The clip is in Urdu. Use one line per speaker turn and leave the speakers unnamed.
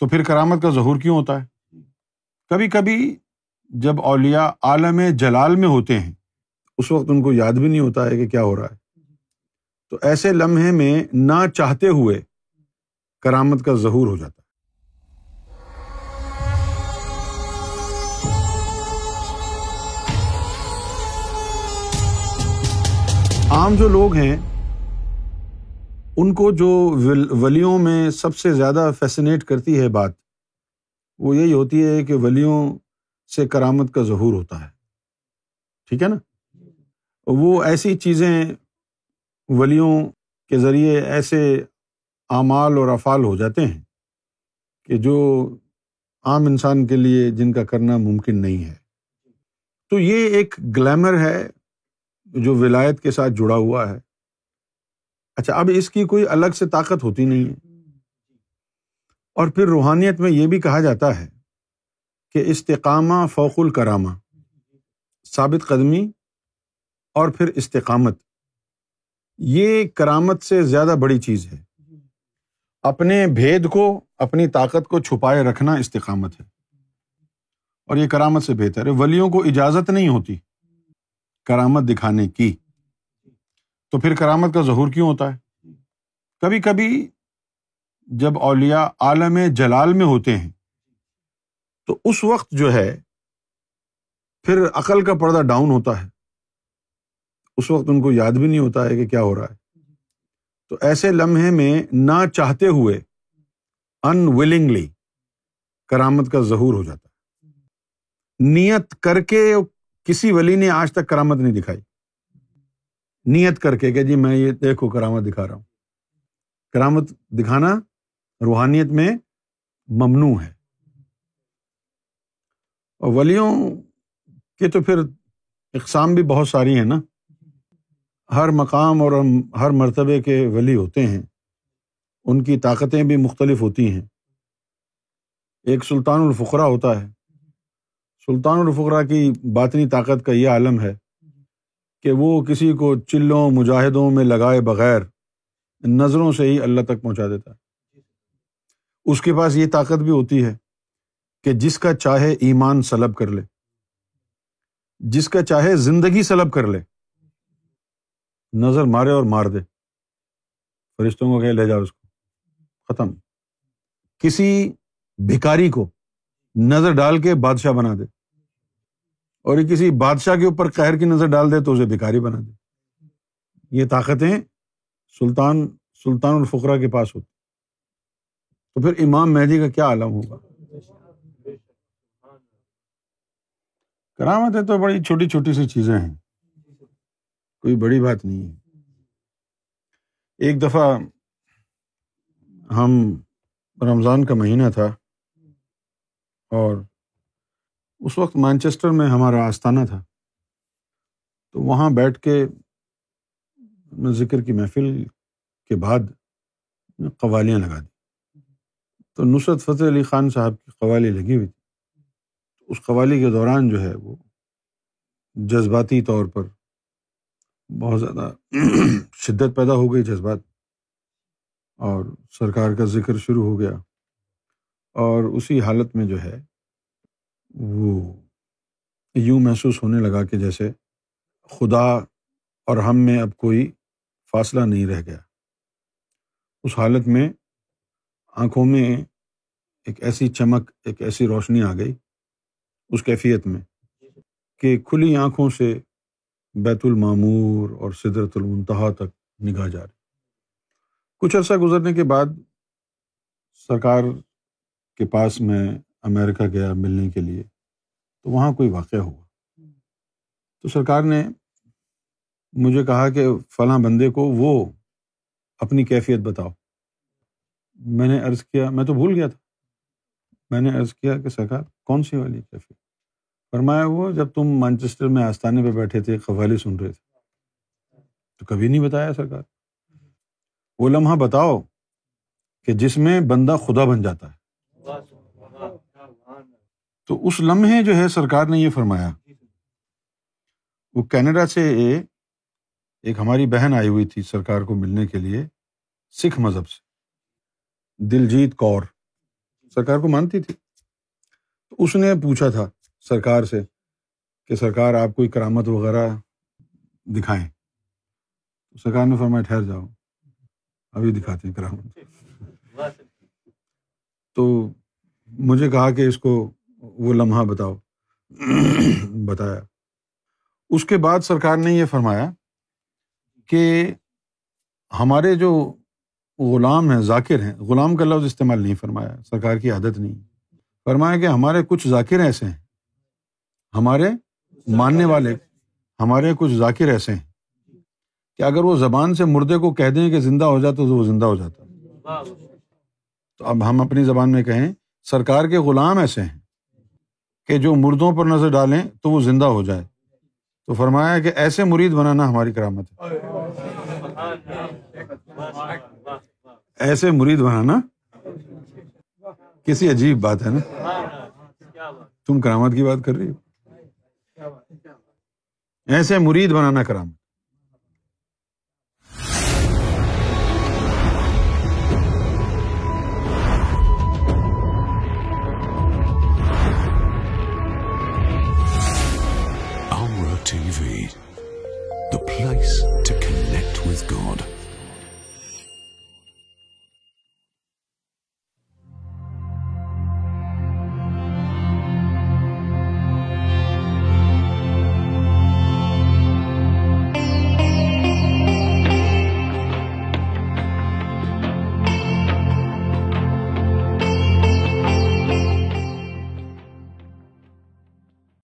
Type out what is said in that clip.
تو پھر کرامت کا ظہور کیوں ہوتا ہے؟ کبھی کبھی جب اولیا عالم جلال میں ہوتے ہیں، اس وقت ان کو یاد بھی نہیں ہوتا ہے کہ کیا ہو رہا ہے۔ تو ایسے لمحے میں نہ چاہتے ہوئے کرامت کا ظہور ہو جاتا ہے۔ عام جو لوگ ہیں ان کو جو ولیوں میں سب سے زیادہ فیسنیٹ کرتی ہے بات، وہ یہی ہوتی ہے کہ ولیوں سے کرامت کا ظہور ہوتا ہے۔ ٹھیک ہے نا؟ وہ ایسی چیزیں ولیوں کے ذریعے ایسے اعمال اور افعال ہو جاتے ہیں کہ جو عام انسان کے لیے جن کا کرنا ممکن نہیں ہے۔ تو یہ ایک گلیمر ہے جو ولایت کے ساتھ جڑا ہوا ہے۔ اچھا اب اس کی کوئی الگ سے طاقت ہوتی نہیں ہے۔ اور پھر روحانیت میں یہ بھی کہا جاتا ہے کہ استقامہ فوق الکرامہ، ثابت قدمی اور پھر استقامت۔ یہ کرامت سے زیادہ بڑی چیز ہے۔ اپنے بھید کو، اپنی طاقت کو چھپائے رکھنا استقامت ہے۔ اور یہ کرامت سے بہتر ہے۔ ولیوں کو اجازت نہیں ہوتی کرامت دکھانے کی۔ تو پھر کرامت کا ظہور کیوں ہوتا ہے؟ کبھی کبھی جب اولیا عالم جلال میں ہوتے ہیں، تو اس وقت جو ہے، پھر عقل کا پردہ ڈاؤن ہوتا ہے۔ اس وقت ان کو یاد بھی نہیں ہوتا ہے کہ کیا ہو رہا ہے۔ تو ایسے لمحے میں نہ چاہتے ہوئے ان ولنگلی کرامت کا ظہور ہو جاتا ہے۔ نیت کر کے کسی ولی نے آج تک کرامت نہیں دکھائی۔ نیت کر کے کہ جی میں یہ دیکھو کرامت دکھا رہا ہوں۔ کرامت دکھانا روحانیت میں ممنوع ہے۔ اور ولیوں کے تو پھر اقسام بھی بہت ساری ہیں نا۔ ہر مقام اور ہر مرتبے کے ولی ہوتے ہیں۔ ان کی طاقتیں بھی مختلف ہوتی ہیں۔ ایک سلطان الفقرا ہوتا ہے۔ سلطان الفقرا کی باطنی طاقت کا یہ عالم ہے۔ کہ وہ کسی کو چلوں مجاہدوں میں لگائے بغیر نظروں سے ہی اللہ تک پہنچا دیتا ہے۔ اس کے پاس یہ طاقت بھی ہوتی ہے کہ جس کا چاہے ایمان سلب کر لے، جس کا چاہے زندگی سلب کر لے، نظر مارے اور مار دے۔ فرشتوں کو کہ لے جاؤ اس کو۔ ختم۔ کسی بھکاری کو نظر ڈال کے بادشاہ بنا دے۔ اور یہ کسی بادشاہ کے اوپر قہر کی نظر ڈال دے تو اسے بھکاری بنا دے۔ یہ طاقتیں سلطان سلطان الفقرا کے پاس ہوتی۔ تو پھر امام مہدی کا کیا عالم ہوگا؟ کرامتیں تو بڑی چھوٹی چھوٹی سی چیزیں ہیں۔ کوئی بڑی بات نہیں ہے۔ ایک دفعہ ہم رمضان کا مہینہ تھا اور اس وقت مانچسٹر میں ہمارا آستانہ تھا۔ تو وہاں بیٹھ کے ذکر کی محفل کے بعد قوالیاں لگا دی۔ تو نصرت فتح علی خان صاحب کی قوالی لگی ہوئی تھی۔ اس قوالی کے دوران جو ہے وہ جذباتی طور پر بہت زیادہ شدت پیدا ہو گئی جذبات۔ اور سرکار کا ذکر شروع ہو گیا۔ اور اسی حالت میں جو ہے وہ یوں محسوس ہونے لگا کہ جیسے خدا اور ہم میں اب کوئی فاصلہ نہیں رہ گیا۔ اس حالت میں آنکھوں میں ایک ایسی چمک، ایک ایسی روشنی آ گئی اس کیفیت میں کہ کھلی آنکھوں سے بیت المعمور اور سدرت المنتہا تک نگاہ جا رہی۔ کچھ عرصہ گزرنے کے بعد سرکار کے پاس میں امیرکا گیا ملنے کے لیے، تو وہاں کوئی واقعہ ہوا۔ تو سرکار نے مجھے کہا کہ فلاں بندے کو وہ اپنی کیفیت بتاؤ۔ میں نے عرض کیا، میں تو بھول گیا تھا۔ میں نے عرض کیا کہ سرکار، کون سی والی کیفیت؟ فرمایا وہ جب تم مانچسٹر میں آستانے پہ بیٹھے تھے، قوالی سن رہے تھے۔ تو کبھی نہیں بتایا سرکار۔ وہ لمحہ بتاؤ کہ جس میں بندہ خدا بن جاتا ہے۔ تو اس لمحے جو ہے سرکار نے یہ فرمایا وہ کینیڈا سے ایک ہماری بہن آئی ہوئی تھی سرکار کو ملنے کے لیے سکھ مذہب سے دلجیت کور سرکار کو مانتی تھی۔ اس نے پوچھا تھا سرکار سے کہ سرکار آپ کوئی کرامت وغیرہ دکھائیں۔ سرکار نے فرمایا ٹھہر جاؤ ابھی دکھاتے ہیں کرامت۔ تو مجھے کہا کہ اس کو وہ لمحہ بتاؤ۔ بتایا۔ اس کے بعد سرکار نے یہ فرمایا کہ ہمارے جو غلام ہیں، ذاکر ہیں، غلام کا لفظ استعمال نہیں فرمایا، سرکار کی عادت نہیں۔ فرمایا کہ ہمارے کچھ ذاکر ایسے ہیں۔ ہمارے ماننے والے، ہمارے کچھ ذاکر ایسے ہیں۔ کہ اگر وہ زبان سے مردے کو کہہ دیں کہ زندہ ہو جاتا تو وہ زندہ ہو جاتا۔ تو اب ہم اپنی زبان میں کہیں، سرکار کے غلام ایسے ہیں۔ کہ جو مردوں پر نظر ڈالیں تو وہ زندہ ہو جائے۔ تو فرمایا کہ ایسے مرید بنانا ہماری کرامت ہے۔ ایسے مرید بنانا کسی عجیب بات ہے نا؟ تم کرامت کی بات کر رہی ہو۔ ایسے مرید بنانا کرامت۔